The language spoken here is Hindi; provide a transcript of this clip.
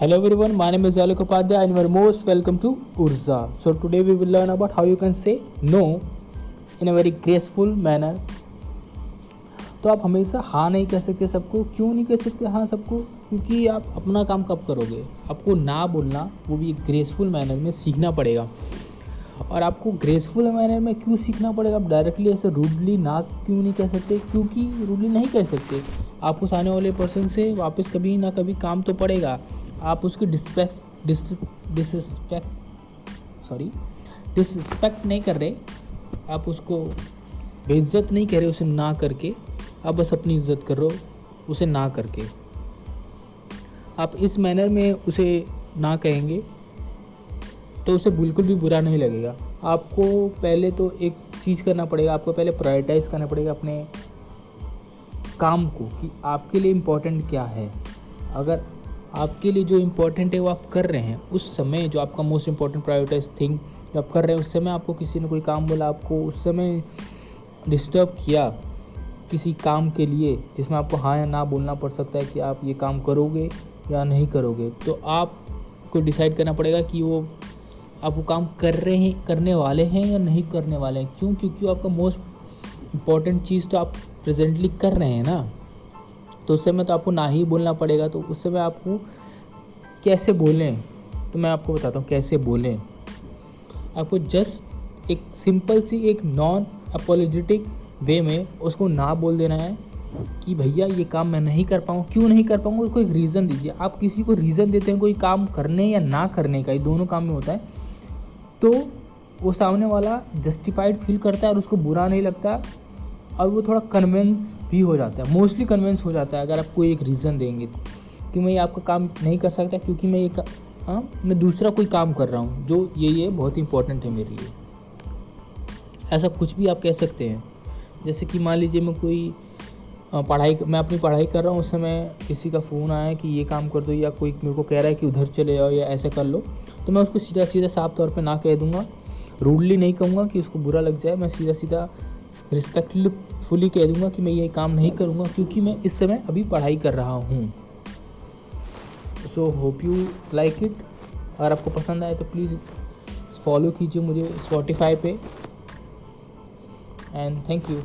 Hello everyone, my name is Alok Upadhyay and you are most welcome to Urza. So today we will learn about how you can say no in a very graceful manner. तो आप हमेशा हाँ नहीं कह सकते सबको क्यों नहीं कह सकते हाँ सबको क्योंकि आप अपना काम कब करोगे आपको ना बोलना वो भी ग्रेसफुल मैनर में सीखना पड़ेगा और आपको ग्रेसफुल मैनर में क्यों सीखना पड़ेगा? आप डायरेक्टली ऐसे रूडली ना क्यों नहीं कह सकते? क्योंकि रूडली नहीं कह सकते। आपको सामने वाले पर्सन से वापस कभी ना कभी काम तो पड़ेगा। आप उसकी डिस्पेक्ट डिसरिस्पेक्ट सॉरी डिसरिस्पेक्ट नहीं कर रहे। आप उसको बेइज्जत नहीं कर रहे, उसे ना करके। आप बस अपनी इज़्ज़त कर रहे हो, उसे ना करके। आप इस मैनर में उसे ना कहेंगे। तो उसे बिल्कुल भी बुरा नहीं लगेगा। आपको पहले तो एक चीज़ करना पड़ेगा, आपको पहले प्रायोरिटाइज़ करना पड़ेगा अपने काम को कि आपके लिए इम्पोर्टेंट क्या है। अगर आपके लिए जो इम्पोर्टेंट है वो आप कर रहे हैं, उस समय जो आपका मोस्ट इम्पोर्टेंट प्रायोरिटाइज थिंग जो आप कर रहे हैं, उस समय आपको किसी ने कोई काम बोला, आपको उस समय डिस्टर्ब किया किसी काम के लिए, जिसमें आपको हाँ या ना बोलना पड़ सकता है कि आप ये काम करोगे या नहीं करोगे तो आपको डिसाइड करना पड़ेगा कि वो आप वो काम कर रहे हैं, करने वाले हैं या नहीं करने वाले हैं? क्यों? क्योंकि आपका मोस्ट इंपॉर्टेंट चीज़ तो आप प्रेजेंटली कर रहे हैं ना। तो उस समय तो आपको ना ही बोलना पड़ेगा तो उस समय आपको कैसे बोलें? तो मैं आपको बताता हूँ कैसे बोलें। आपको जस्ट एक सिंपल सी, एक नॉन अपोलोजेटिक वे में उसको ना बोल देना है कि भैया ये काम मैं नहीं कर पाऊँ। क्यों नहीं कर पाऊँगा उसको एक रीज़न दीजिए। आप किसी को रीज़न देते हैं कोई काम करने या ना करने का, ये दोनों काम में होता है। तो वो सामने वाला जस्टिफाइड फील करता है और उसको बुरा नहीं लगता और वो थोड़ा कन्वेंस भी हो जाता है मोस्टली कन्वेंस हो जाता है अगर आप कोई एक रीज़न देंगे कि मैं ये आपका काम नहीं कर सकता क्योंकि मैं ये हाँ मैं दूसरा कोई काम कर रहा हूँ, जो ये ये बहुत इंपॉर्टेंट है मेरे लिए। ऐसा कुछ भी आप कह सकते हैं। जैसे कि मान लीजिए मैं कोई पढ़ाई मैं अपनी पढ़ाई कर रहा हूँ, उस समय किसी का फ़ोन आया कि ये काम कर दो या कोई मेरे को कह रहा है कि उधर चले जाओ या ऐसे कर लो तो मैं उसको सीधा सीधा साफ़ तौर पे ना कह दूँगा, रूडली नहीं कहूँगा कि उसको बुरा लग जाए, मैं सीधा सीधा रिस्पेक्टफुली कह दूँगा कि मैं ये काम नहीं करूँगा क्योंकि मैं इस समय अभी पढ़ाई कर रहा हूँ। So hope you like it अगर आपको पसंद आए तो प्लीज़ फॉलो कीजिए मुझे स्पॉटिफाई पे। And thank you